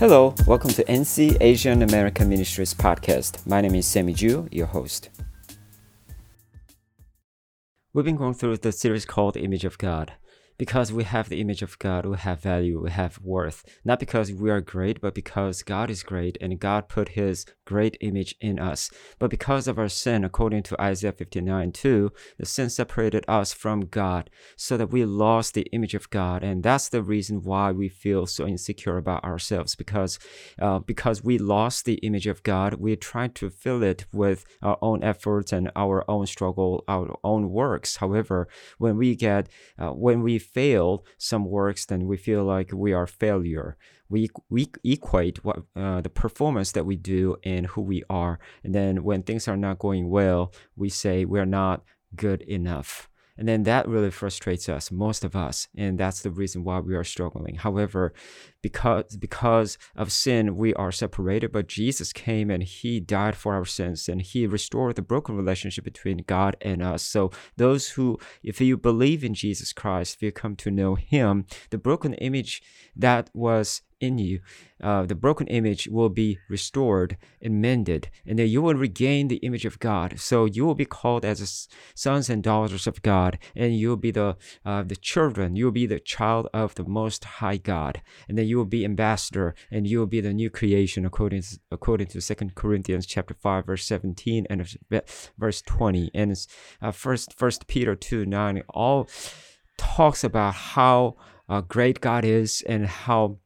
Hello, welcome to NC Asian American Ministries podcast. My name is Sammy Ju, your host. We've been going through the series called Image of God because we have the image of God, we have value, we have worth. Not because we are great, but because God is great and God put his great image in us. But because of our sin, according to Isaiah 59 2, the sin separated us from God so that we lost the image of God. And that's the reason why we feel so insecure about ourselves because, uh, because we lost the image of God. We tried to fill it with our own efforts and our own struggle, our own works. However, when we get, uh, when we failed some works, then we feel like we are failure. We, we equate what uh, the performance that we do and who we are. And then when things are not going well, we say we're not good enough. And then that really frustrates us, most of us. And that's the reason why we are struggling. However, because, because of sin, we are separated, but Jesus came and he died for our sins and he restored the broken relationship between God and us. So those who, if you believe in Jesus Christ, if you come to know him, the broken image that was in you, uh, the broken image will be restored and mended, and then you will regain the image of God. So you will be called as sons and daughters of God, and you will be the uh, the children. You will be the child of the Most High God, and then you will be ambassador, and you will be the new creation according to, according to Second Corinthians chapter five verse seventeen and verse twenty, and uh, First First Peter two nine all talks about how uh, great God is and how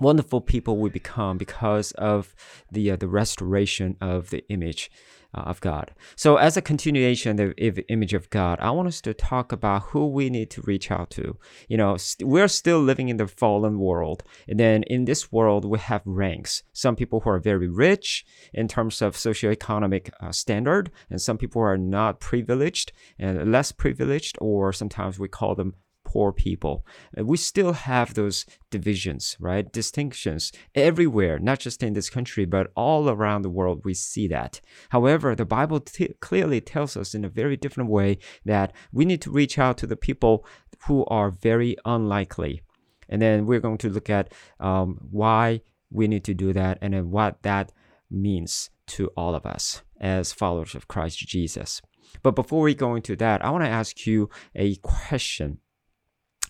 wonderful people we become because of the uh, the restoration of the image uh, of God. So, as a continuation of the image of God, I want us to talk about who we need to reach out to. You know, st- we're still living in the fallen world, and then in this world we have ranks. Some people who are very rich in terms of socioeconomic uh, standard, and some people who are not privileged and less privileged, or sometimes we call them poor people. We still have those divisions, right? Distinctions everywhere, not just in this country, but all around the world. We see that. However, the Bible t- clearly tells us in a very different way that we need to reach out to the people who are very unlikely. And then we're going to look at um, why we need to do that and then what that means to all of us as followers of Christ Jesus. But before we go into that, I want to ask you a question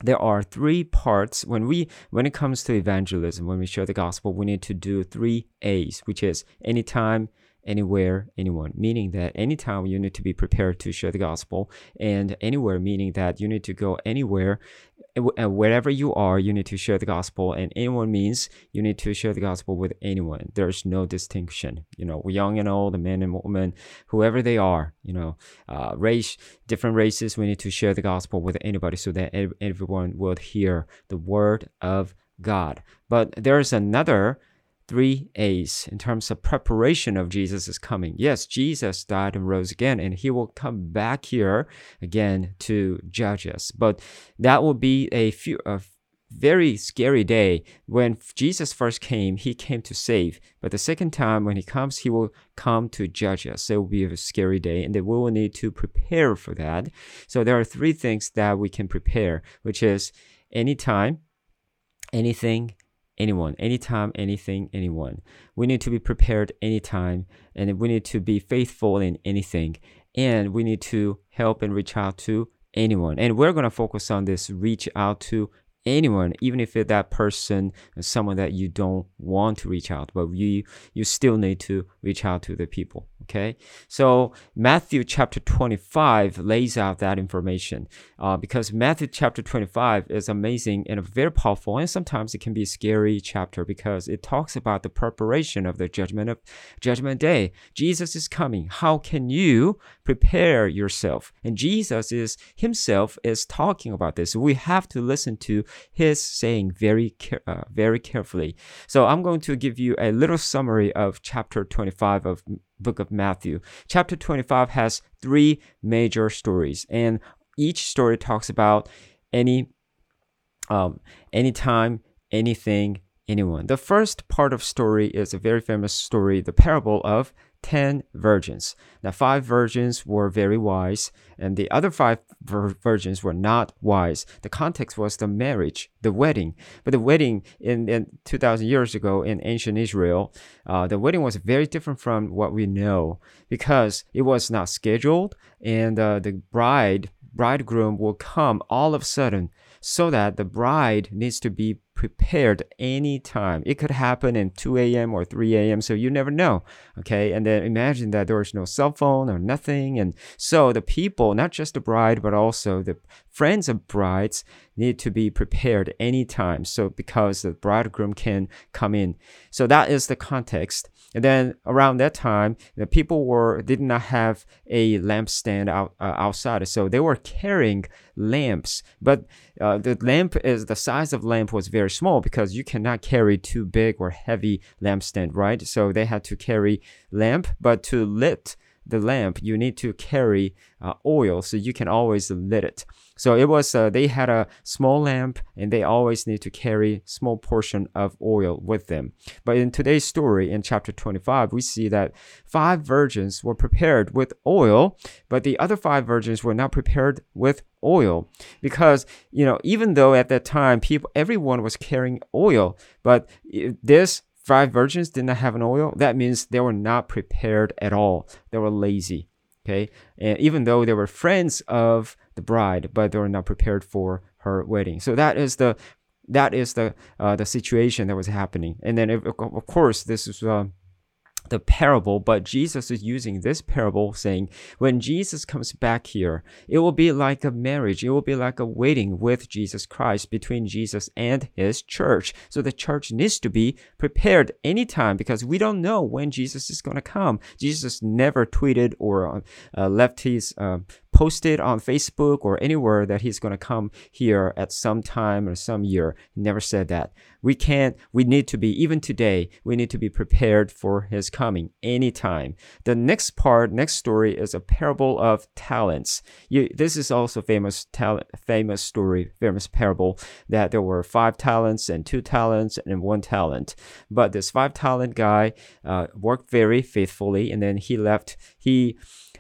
there are three parts. When we when it comes to evangelism when we share the gospel we need to do three a's which is anytime anywhere anyone. Meaning that anytime you need to be prepared to share the gospel and anywhere meaning that you need to go anywhere wherever you are, you need to share the gospel. And anyone means you need to share the gospel with anyone. There's no distinction. You know, young and old, men and women, whoever they are. You know, uh, race, different races. We need to share the gospel with anybody so that everyone will hear the word of God. But there's another three A's in terms of preparation of Jesus' coming. Yes, Jesus died and rose again, and he will come back here again to judge us. But that will be a few a very scary day. When Jesus first came, he came to save. But the second time when he comes, he will come to judge us. So it will be a scary day, and we will need to prepare for that. So there are three things that we can prepare, which is anytime, anything, anyone, anytime, anything, anyone. We need to be prepared anytime, and we need to be faithful in anything, and we need to help and reach out to anyone. And we're going to focus on this reach out to anyone, even if that person is someone that you don't want to reach out, but you you still need to reach out to the people. Okay, so Matthew chapter 25 lays out that information uh, because Matthew chapter 25 is amazing and very powerful, and sometimes it can be a scary chapter because it talks about the preparation of the judgment of judgment day. Jesus is coming. How can you prepare yourself? And Jesus is himself is talking about this. We have to listen to his saying very uh, very carefully. So I'm going to give you a little summary of chapter 25 of book of Matthew. Chapter 25 has three major stories, and each story talks about any, um, anytime, anything, anyone. The first part of story is a very famous story, the parable of ten virgins. Now, five virgins were very wise, and the other five vir- virgins were not wise. The context was the marriage, the wedding. But the wedding in, in 2,000 years ago in ancient Israel, uh, the wedding was very different from what we know because it was not scheduled, and uh, the bride bridegroom will come all of a sudden so that the bride needs to be prepared anytime. It could happen in 2 a.m. or 3 a.m. So you never know. Okay. And then imagine that there was no cell phone or nothing. And so the people, not just the bride, but also the friends of brides need to be prepared anytime. So because the bridegroom can come in. So that is the context. And then around that time, the people were did not have a lampstand out uh, outside, so they were carrying lamps. But uh, the lamp is the size of lamp was very small because you cannot carry too big or heavy lampstand, right? So they had to carry lamp, but to lit the lamp, you need to carry uh, oil, so you can always lit it. So it was uh, they had a small lamp and they always need to carry small portion of oil with them. But in today's story in chapter 25, we see that five virgins were prepared with oil, but the other five virgins were not prepared with oil because you know even though at that time people everyone was carrying oil, but this five virgins did not have an oil, that means they were not prepared at all. They were lazy. Okay. And even though they were friends of the bride, but they were not prepared for her wedding. So that is the that is the uh, the situation that was happening. And then of course this is uh, the parable, but Jesus is using this parable saying, when Jesus comes back here, it will be like a marriage. It will be like a wedding with Jesus Christ between Jesus and his church. So the church needs to be prepared anytime because we don't know when Jesus is going to come. Jesus never tweeted or uh, left his uh, posted on Facebook or anywhere that he's going to come here at some time or some year. He never said that. We can't, we need to be, even today, we need to be prepared for his coming anytime. The next part, next story is a parable of talents. You, this is also famous talent, famous story, famous parable that there were five talents and two talents and one talent. But this five talent guy uh, worked very faithfully and then he left, he,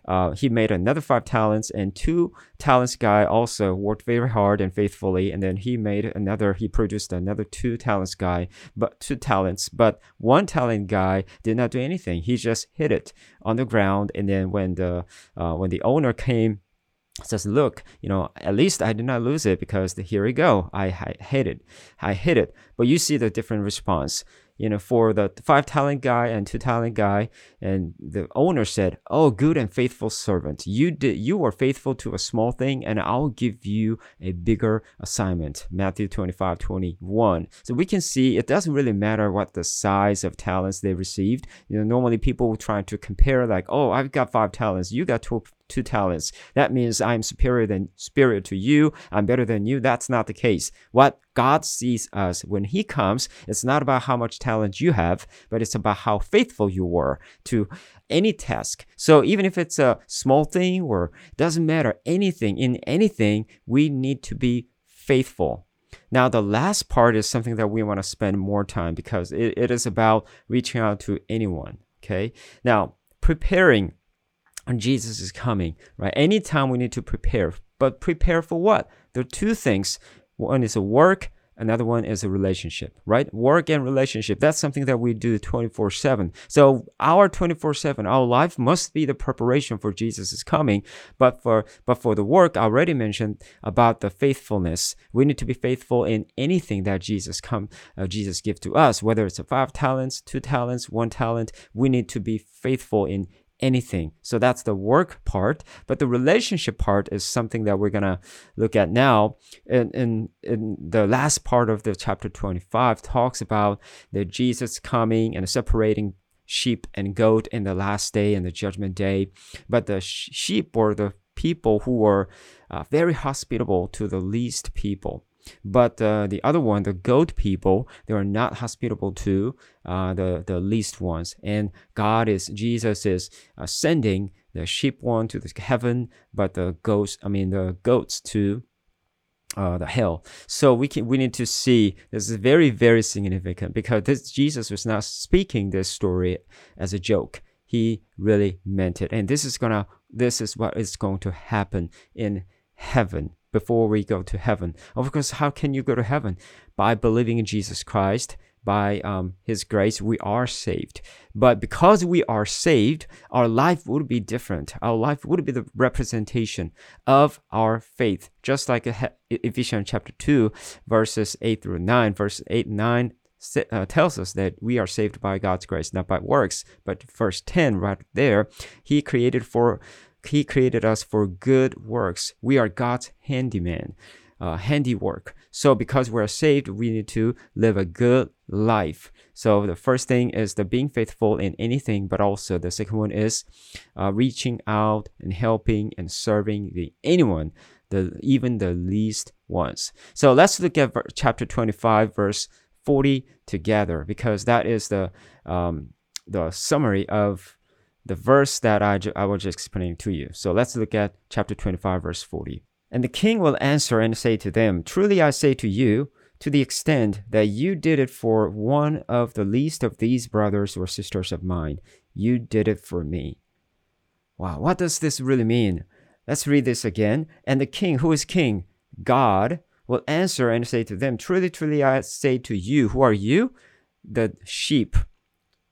uh, he made another five talents, and two talents guy also worked very hard and faithfully. And then he made another, he produced another two talents guy, but two talents. But one talent guy did not do anything. He just hit it on the ground. And then when the uh, when the owner came says, look, you know, at least I did not lose it because the, here we go. I, I hit it. I hit it. But you see the different response you know, for the five talent guy and two talent guy. And the owner said, Oh, good and faithful servant. You did, you were faithful to a small thing and I'll give you a bigger assignment. Matthew 25, 21. So we can see it doesn't really matter what the size of talents they received. You know, normally people try to compare like, Oh, I've got five talents. You got two, two talents. That means I'm superior than superior to you. I'm better than you. That's not the case. What God sees us when He comes, it's not about how much talent you have, but it's about how faithful you were to any task. So even if it's a small thing or doesn't matter anything in anything, we need to be faithful. Now, the last part is something that we want to spend more time because it, it is about reaching out to anyone. Okay. Now, preparing and Jesus is coming, right? Anytime we need to prepare, but prepare for what? There are two things. One is a work, another one is a relationship, right? Work and relationship. That's something that we do 24 7. So our 24 7, our life must be the preparation for Jesus' coming. But for but for the work I already mentioned about the faithfulness, we need to be faithful in anything that Jesus come uh, Jesus give to us, whether it's a five talents, two talents, one talent, we need to be faithful in anything. So that's the work part. But the relationship part is something that we're going to look at now. And in, in the last part of the chapter 25 talks about the Jesus coming and separating sheep and goat in the last day and the judgment day. But the sheep were the people who were uh, very hospitable to the least people. But uh, the other one, the goat people, they are not hospitable to uh, the the least ones. And God is Jesus is uh, sending the sheep one to the heaven, but the goats, I mean the goats to uh, the hell. So we can we need to see this is very very significant because this Jesus was not speaking this story as a joke he really meant it. And this is gonna this is what is going to happen in heaven before we go to heaven. Of course, how can you go to heaven? By believing in Jesus Christ, by um, His grace, we are saved. But because we are saved, our life would be different. Our life would be the representation of our faith, just like Ephesians chapter 2, verses 8 through 9. Verse 8 and 9 uh, tells us that we are saved by God's grace, not by works. But verse 10, right there, He created for He created us for good works. We are God's handyman, uh, handiwork. So because we're saved, we need to live a good life. So the first thing is the being faithful in anything, but also the second one is uh, reaching out and helping and serving the anyone, the even the least ones. So let's look at chapter 25, verse 40 together because that is the um, the summary of the verse that I, ju- I was just explaining to you. So let's look at chapter 25, verse 40. And the king will answer and say to them, Truly I say to you, to the extent that you did it for one of the least of these brothers or sisters of mine, you did it for me. Wow, what does this really mean? Let's read this again. And the king, who is king? God will answer and say to them, Truly, truly, I say to you, who are you? The sheep.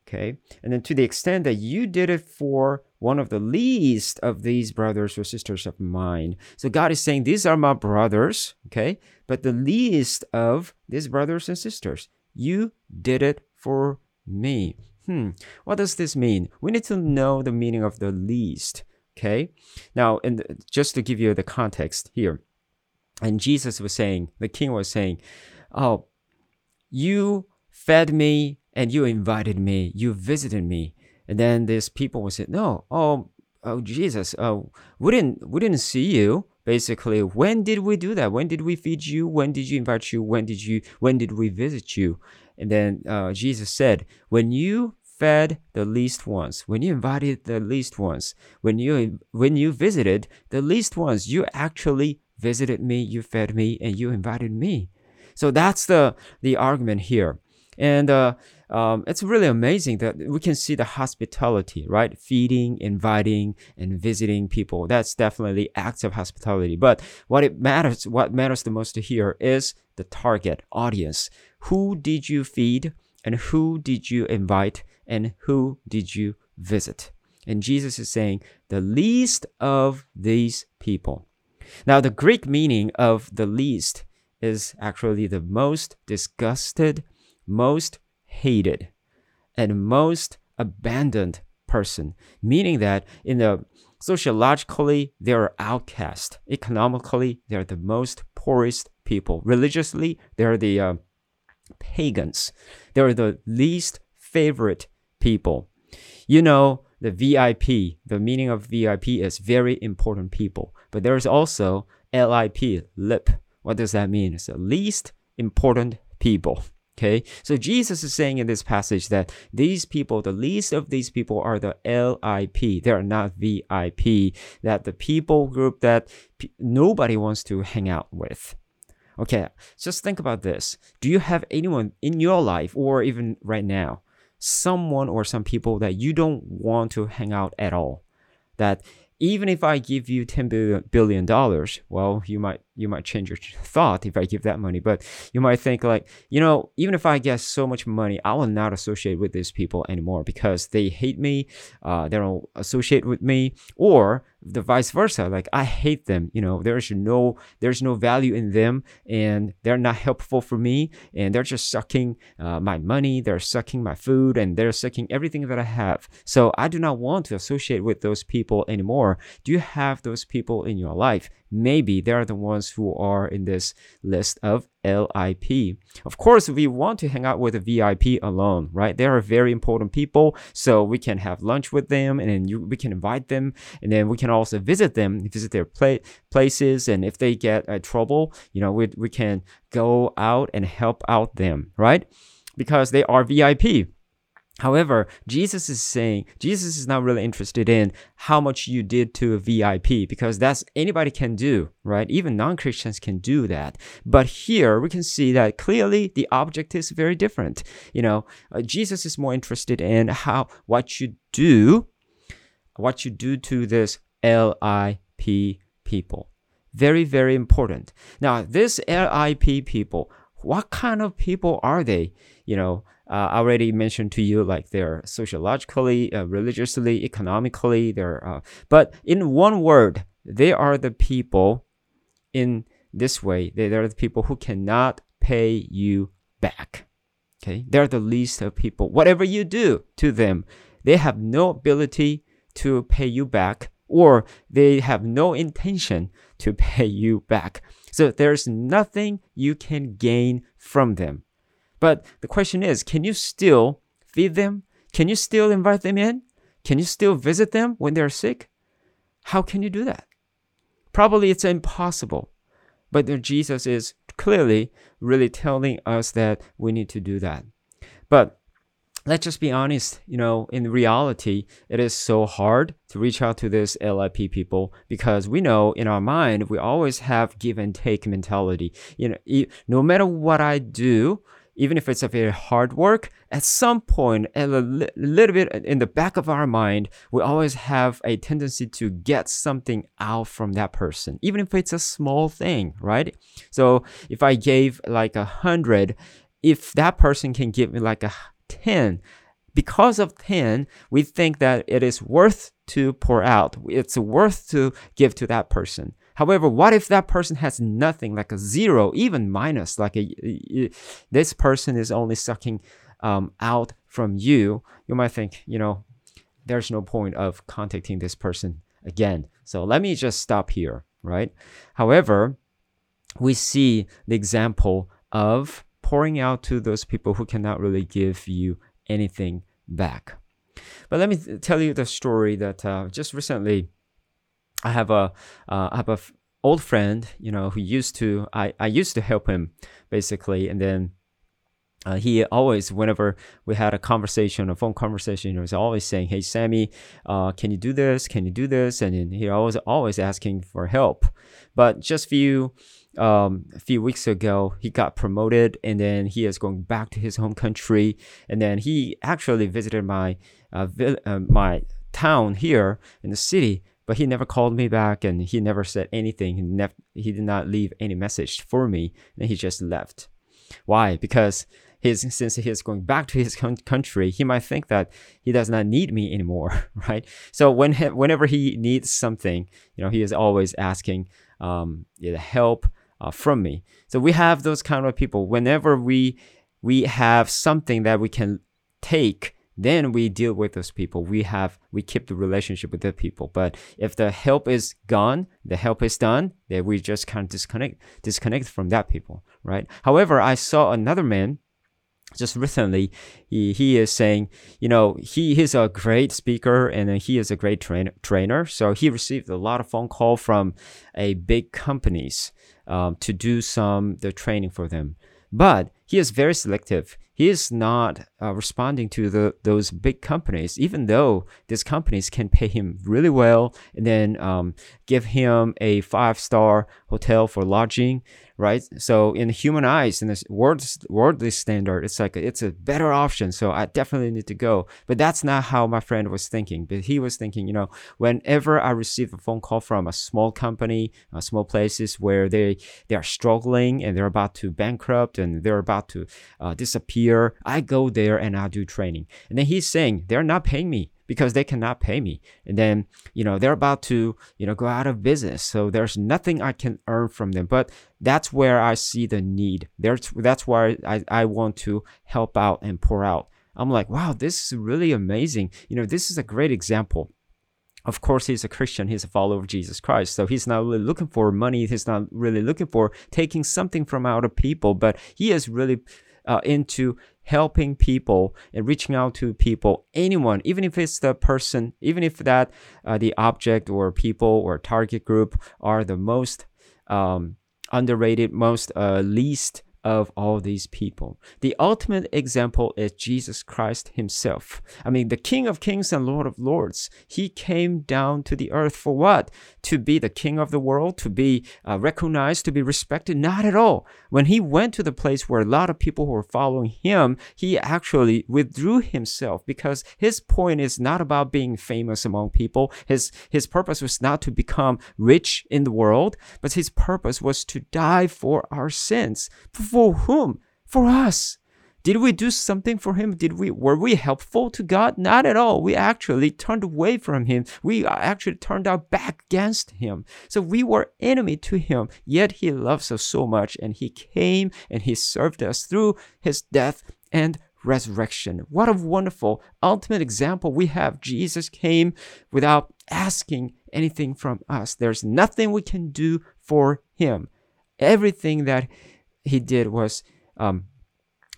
Okay. And then to the extent that you did it for one of the least of these brothers or sisters of mine. So God is saying, These are my brothers. Okay. But the least of these brothers and sisters, you did it for me. Hmm. What does this mean? We need to know the meaning of the least. Okay. Now, and just to give you the context here, and Jesus was saying, the king was saying, Oh, you fed me and you invited me, you visited me. And then these people would say, No, oh, oh Jesus, oh, we didn't we didn't see you. Basically, when did we do that? When did we feed you? When did you invite you? When did you when did we visit you? And then uh, Jesus said, When you fed the least ones, when you invited the least ones, when you when you visited the least ones, you actually visited me, you fed me, and you invited me. So that's the the argument here. And uh, um, it's really amazing that we can see the hospitality, right? Feeding, inviting, and visiting people. That's definitely acts of hospitality. But what it matters, what matters the most here is the target audience. Who did you feed, and who did you invite, and who did you visit? And Jesus is saying, the least of these people. Now, the Greek meaning of the least is actually the most disgusted, most hated, and most abandoned person, meaning that in the sociologically they are outcast, economically they are the most poorest people, religiously they are the uh, pagans, they are the least favorite people. You know, the VIP, the meaning of VIP is very important people. But there's also LIP, lip. What does that mean? It's the least important people. Okay, so Jesus is saying in this passage that these people, the least of these people, are the LIP. They are not VIP. That the people group that p- nobody wants to hang out with. Okay, just think about this. Do you have anyone in your life, or even right now, someone or some people that you don't want to hang out at all. That even if I give you ten billion dollars, well, you might you might change your thought if I give that money, but you might think like, you know, even if I get so much money, I will not associate with these people anymore because they hate me, uh, they don't associate with me, or the vice versa. Like I hate them, you know, there's no there's no value in them, and they're not helpful for me, and they're just sucking uh, my money, they're sucking my food, and they're sucking everything that I have. So I do not want to associate with those people anymore. Do you have those people in your life? maybe they are the ones who are in this list of LIP. Of course, we want to hang out with a VIP alone, right? They are very important people, so we can have lunch with them, and then you, we can invite them, and then we can also visit them, visit their play, places, and if they get uh, trouble, you know, we, we can go out and help out them, right? Because they are VIP. However, Jesus is saying Jesus is not really interested in how much you did to a VIP because that's anybody can do, right? Even non-Christians can do that. But here we can see that clearly the object is very different. You know, uh, Jesus is more interested in how what you do, what you do to this LIP people. Very, very important. Now, this LIP people, what kind of people are they? You know, uh, I already mentioned to you like they're sociologically, uh, religiously, economically. They're, uh, but in one word, they are the people. In this way, they are the people who cannot pay you back. Okay, they're the least of people. Whatever you do to them, they have no ability to pay you back, or they have no intention to pay you back. So there's nothing you can gain from them. But the question is can you still feed them? Can you still invite them in? Can you still visit them when they're sick? How can you do that? Probably it's impossible. But Jesus is clearly really telling us that we need to do that. But let's just be honest, you know, in reality, it is so hard to reach out to this LIP people because we know in our mind, we always have give and take mentality. You know, no matter what I do, even if it's a very hard work, at some point, a li- little bit in the back of our mind, we always have a tendency to get something out from that person, even if it's a small thing, right? So if I gave like a hundred, if that person can give me like a 10, because of 10, we think that it is worth to pour out. It's worth to give to that person. However, what if that person has nothing, like a zero, even minus, like a, this person is only sucking um, out from you? You might think, you know, there's no point of contacting this person again. So let me just stop here, right? However, we see the example of pouring out to those people who cannot really give you anything back. But let me tell you the story that uh, just recently I have a uh, I have a f- old friend, you know, who used to I I used to help him basically, and then uh, he always, whenever we had a conversation, a phone conversation, he was always saying, "Hey, Sammy, uh, can you do this? Can you do this?" And he always always asking for help. But just few um, a few weeks ago, he got promoted, and then he is going back to his home country. And then he actually visited my uh, vi- uh, my town here in the city but he never called me back and he never said anything. He, nev- he did not leave any message for me and he just left. Why? Because his, since he is going back to his country, he might think that he does not need me anymore, right? So when he, whenever he needs something, you know, he is always asking um, help uh, from me. So we have those kind of people. Whenever we we have something that we can take then we deal with those people. We have we keep the relationship with the people. But if the help is gone the help is done then we just kind of disconnect disconnect from that people right? However i saw another man just recently. He, he is saying you know he is a great speaker and he is a great train, trainer. So he received a lot of phone call from a big companies um, to do some the training for them. But he is very selective he is not uh, responding to the those big companies, even though these companies can pay him really well and then um, give him a five star hotel for lodging right? So in human eyes, in this world worldly standard, it's like it's a better option. So I definitely need to go. But that's not how my friend was thinking. But he was thinking, you know, whenever I receive a phone call from a small company, uh, small places where they they are struggling and they're about to bankrupt and they're about to uh, disappear, I go there and I do training. And then he's saying they're not paying me because they cannot pay me. And then, you know, they're about to, you know, go out of business. So there's nothing I can earn from them. But that's where I see the need. There's, that's why I, I want to help out and pour out. I'm like, wow, this is really amazing. You know, this is a great example of course he's a christian he's a follower of jesus christ so he's not really looking for money he's not really looking for taking something from other people but he is really uh, into helping people and reaching out to people, anyone, even if it's the person, even if that uh, the object or people or target group are the most um, underrated, most uh, least of all these people. The ultimate example is Jesus Christ himself. I mean, the King of Kings and Lord of Lords. He came down to the earth for what? To be the King of the world, to be uh, recognized, to be respected? Not at all. When he went to the place where a lot of people were following him, he actually withdrew himself because his point is not about being famous among people. His, his purpose was not to become rich in the world, but his purpose was to die for our sins. For whom? For us. Did we do something for him? Did we were we helpful to God? Not at all. We actually turned away from him. We actually turned our back against him. So we were enemy to him. Yet he loves us so much and he came and he served us through his death and resurrection. What a wonderful ultimate example we have. Jesus came without asking anything from us. There's nothing we can do for him. Everything that he did was um,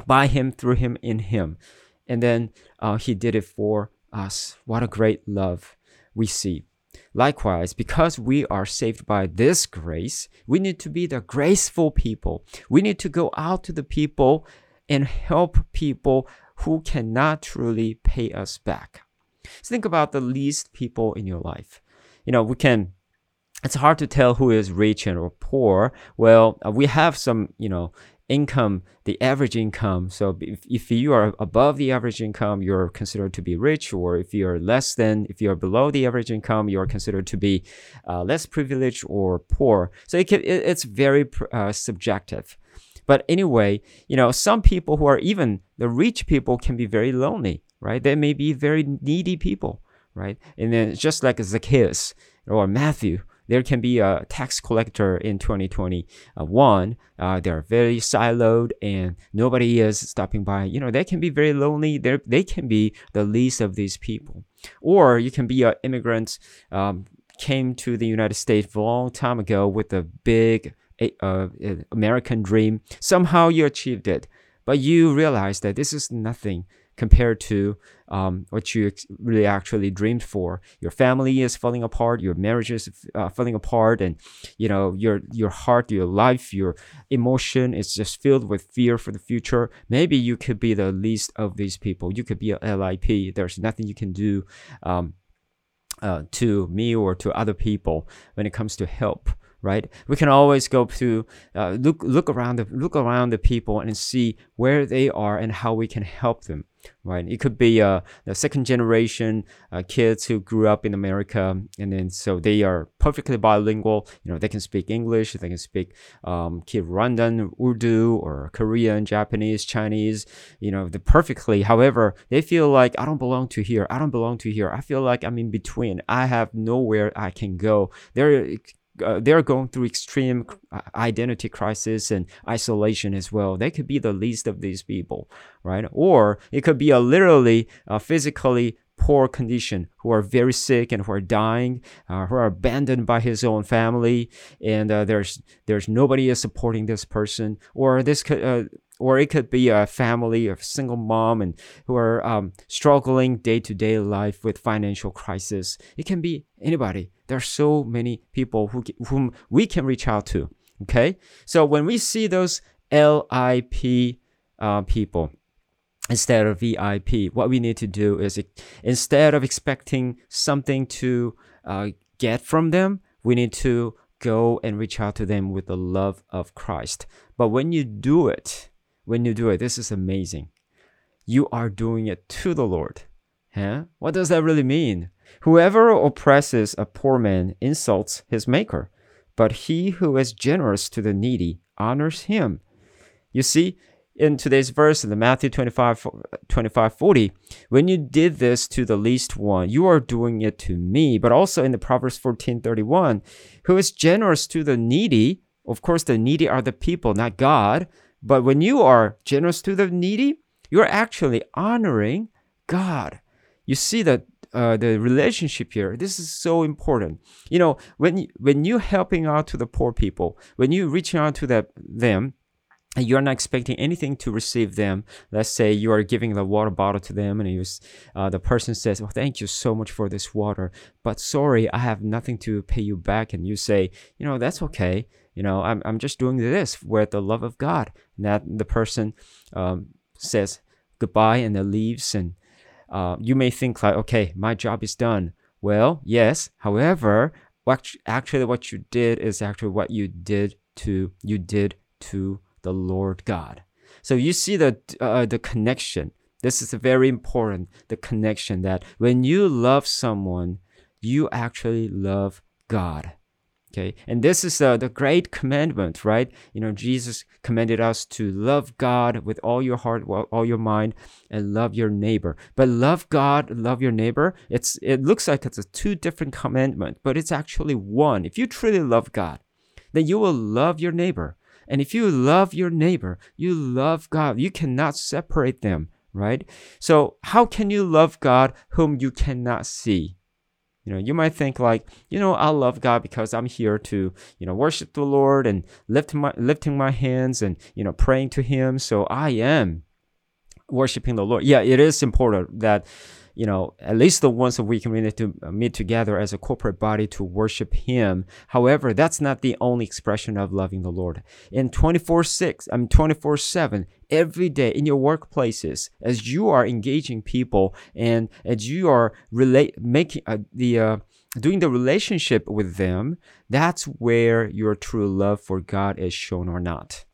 by him, through him, in him. And then uh, he did it for us. What a great love we see. Likewise, because we are saved by this grace, we need to be the graceful people. We need to go out to the people and help people who cannot truly pay us back. So think about the least people in your life. You know, we can it's hard to tell who is rich and or poor. Well, uh, we have some, you know, income, the average income. So if, if you are above the average income, you're considered to be rich, or if you're less than, if you're below the average income, you're considered to be uh, less privileged or poor. So it can, it, it's very uh, subjective. But anyway, you know, some people who are even the rich people can be very lonely, right? They may be very needy people, right? And then just like Zacchaeus or Matthew, there can be a tax collector in 2021. Uh, they're very siloed and nobody is stopping by. You know, they can be very lonely. They they can be the least of these people. Or you can be an immigrant, um, came to the United States a long time ago with a big uh, American dream. Somehow you achieved it, but you realize that this is nothing compared to um, what you really actually dreamed for. Your family is falling apart, your marriage is uh, falling apart, and you know your your heart, your life, your emotion is just filled with fear for the future. Maybe you could be the least of these people. You could be a LIP. There's nothing you can do um, uh, to me or to other people when it comes to help right? We can always go to uh, look look around the look around the people and see where they are and how we can help them, right? It could be uh, the second generation uh, kids who grew up in America, and then so they are perfectly bilingual. You know, they can speak English, they can speak um, Kinyarwanda, Urdu, or Korean, Japanese, Chinese. You know, the perfectly. However, they feel like I don't belong to here. I don't belong to here. I feel like I'm in between. I have nowhere I can go. They're uh, they're going through extreme uh, identity crisis and isolation as well. They could be the least of these people, right? Or it could be a literally uh, physically poor condition who are very sick and who are dying, uh, who are abandoned by his own family, and uh, there's there's nobody is supporting this person. Or this could or it could be a family of single mom and who are um, struggling day to day life with financial crisis. It can be anybody. There are so many people who whom we can reach out to. Okay, so when we see those LIP uh, people instead of VIP, what we need to do is instead of expecting something to uh, get from them, we need to go and reach out to them with the love of Christ. But when you do it, when you do it. This is amazing. You are doing it to the Lord. Huh? What does that really mean? Whoever oppresses a poor man insults his maker, but he who is generous to the needy honors him. You see, in today's verse in the Matthew 25, 25 40, when you did this to the least one, you are doing it to me. But also in the Proverbs 14 31, who is generous to the needy, of course, the needy are the people, not God. But when you are generous to the needy, you're actually honoring God. You see that uh, the relationship here. This is so important. You know, when when you helping out to the poor people, when you reaching out to the, them, and you're not expecting anything to receive them. Let's say you are giving the water bottle to them, and you, uh, the person says, "Well, thank you so much for this water, but sorry, I have nothing to pay you back." And you say, "You know, that's okay. You know, I'm I'm just doing this with the love of God." And that the person um, says goodbye and then leaves, and uh, you may think like, "Okay, my job is done." Well, yes. However, what actually what you did is actually what you did to you did to the Lord God. So you see the uh, the connection. This is very important. The connection that when you love someone, you actually love God. Okay, and this is uh, the great commandment, right? You know, Jesus commanded us to love God with all your heart, all your mind, and love your neighbor. But love God, love your neighbor. It's it looks like it's a two different commandment, but it's actually one. If you truly love God, then you will love your neighbor. And if you love your neighbor, you love God. You cannot separate them, right? So, how can you love God whom you cannot see? You know, you might think like, you know, I love God because I'm here to, you know, worship the Lord and lift my lifting my hands and, you know, praying to him. So I am worshiping the Lord. Yeah, it is important that you know, at least the once a week we need to meet together as a corporate body to worship Him. However, that's not the only expression of loving the Lord. In 24 6, I mean 24 7, every day in your workplaces, as you are engaging people and as you are relate making uh, the uh, doing the relationship with them, that's where your true love for God is shown or not.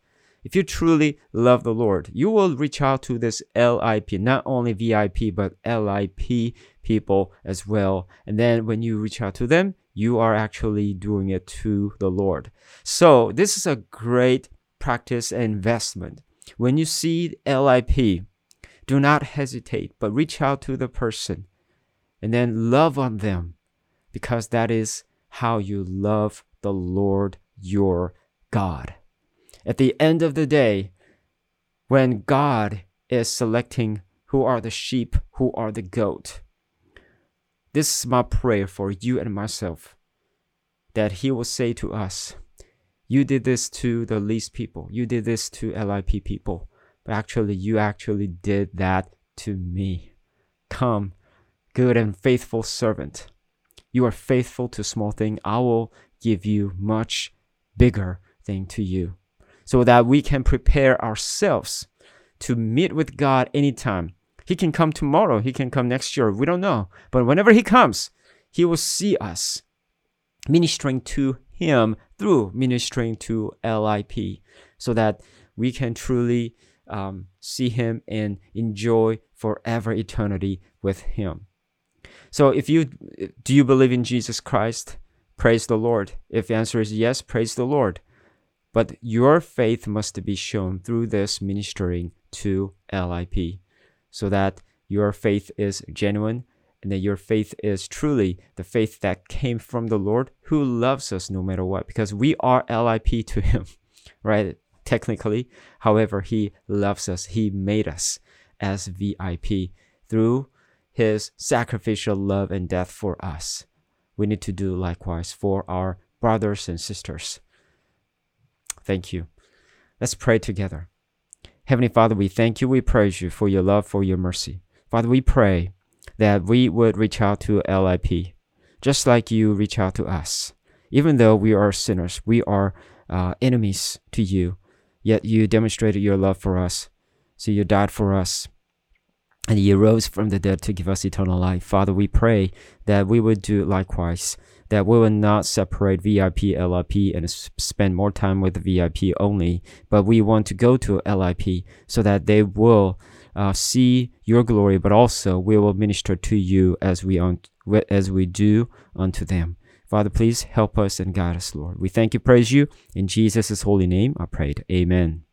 If you truly love the Lord, you will reach out to this LIP, not only VIP, but LIP people as well. And then when you reach out to them, you are actually doing it to the Lord. So this is a great practice and investment. When you see LIP, do not hesitate, but reach out to the person and then love on them because that is how you love the Lord your God. At the end of the day, when God is selecting who are the sheep, who are the goat, this is my prayer for you and myself that He will say to us, You did this to the least people, you did this to LIP people, but actually, you actually did that to me. Come, good and faithful servant. You are faithful to small thing. I will give you much bigger thing to you so that we can prepare ourselves to meet with God anytime. He can come tomorrow, He can come next year, we don't know. But whenever He comes, He will see us ministering to Him through ministering to LIP so that we can truly um, see Him and enjoy forever eternity with Him. So, if you do you believe in Jesus Christ? Praise the Lord. If the answer is yes, praise the Lord. But your faith must be shown through this ministering to LIP so that your faith is genuine and that your faith is truly the faith that came from the Lord who loves us no matter what because we are LIP to him, right? Technically, however, he loves us. He made us as VIP through his sacrificial love and death for us. We need to do likewise for our brothers and sisters. Thank you. Let's pray together. Heavenly Father, we thank you, we praise you for your love, for your mercy. Father, we pray that we would reach out to LIP, just like you reach out to us. Even though we are sinners, we are uh, enemies to you, yet you demonstrated your love for us. So you died for us, and you rose from the dead to give us eternal life. Father, we pray that we would do likewise that we will not separate VIP, LIP, and spend more time with VIP only, but we want to go to LIP so that they will uh, see your glory, but also we will minister to you as we un- as we do unto them. Father, please help us and guide us, Lord. We thank you, praise you. In Jesus' holy name, I prayed. Amen.